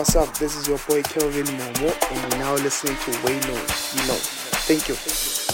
What's up? This is your boy Kelvin Momo, and you're now listening to Way No. You know. Thank you.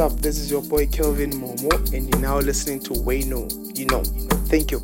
Up? This is your boy Kelvin Momo, and you're now listening to Way No. You know. Thank you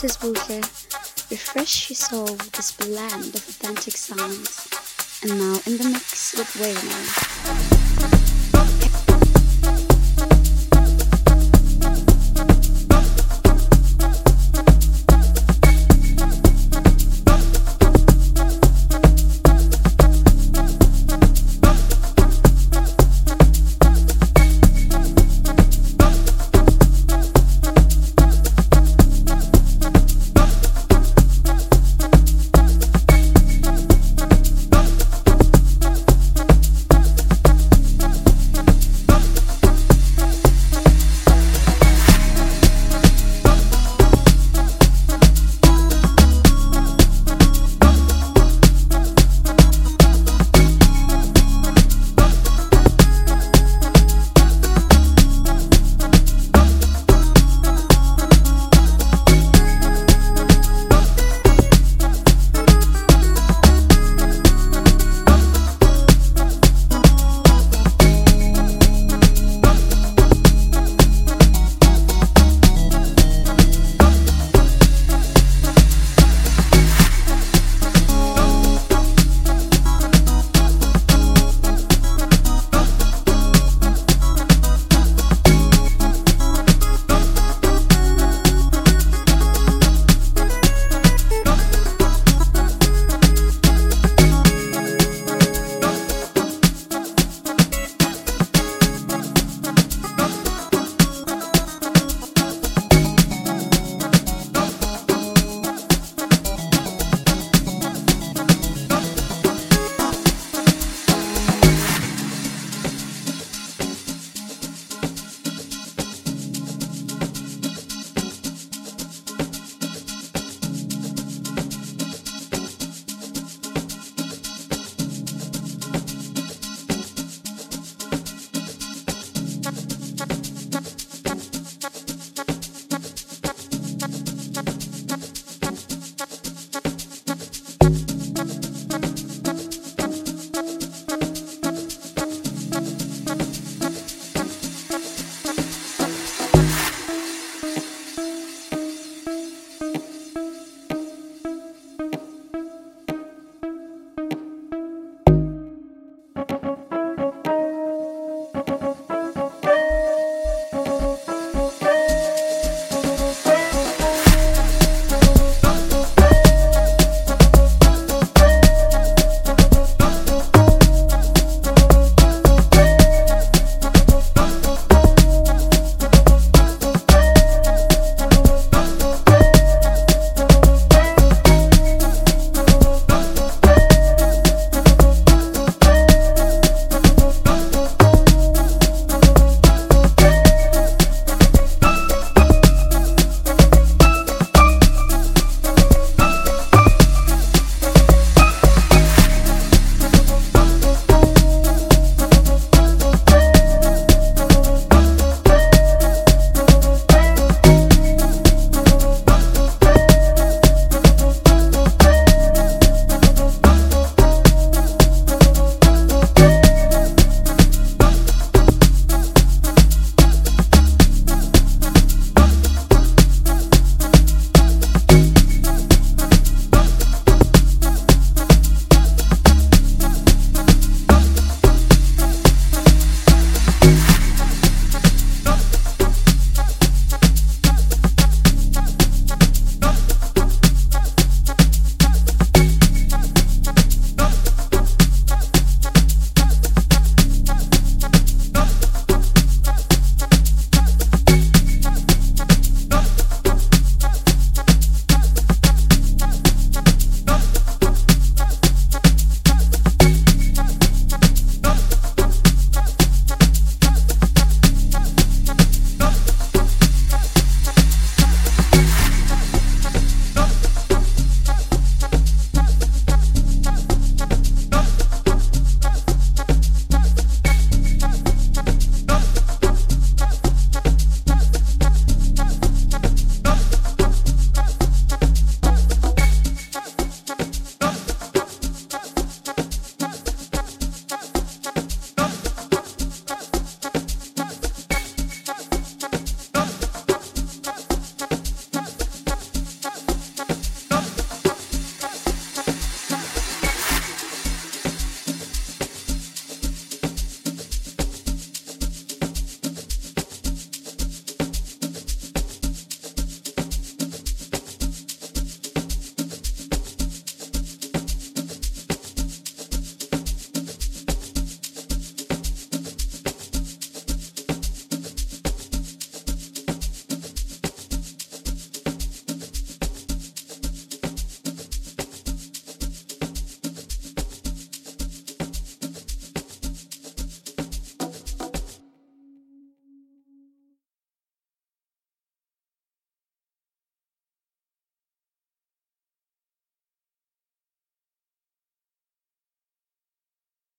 Mrs. Walker, refreshed she soul with this blend of authentic sounds, and now in the mix with Waymo.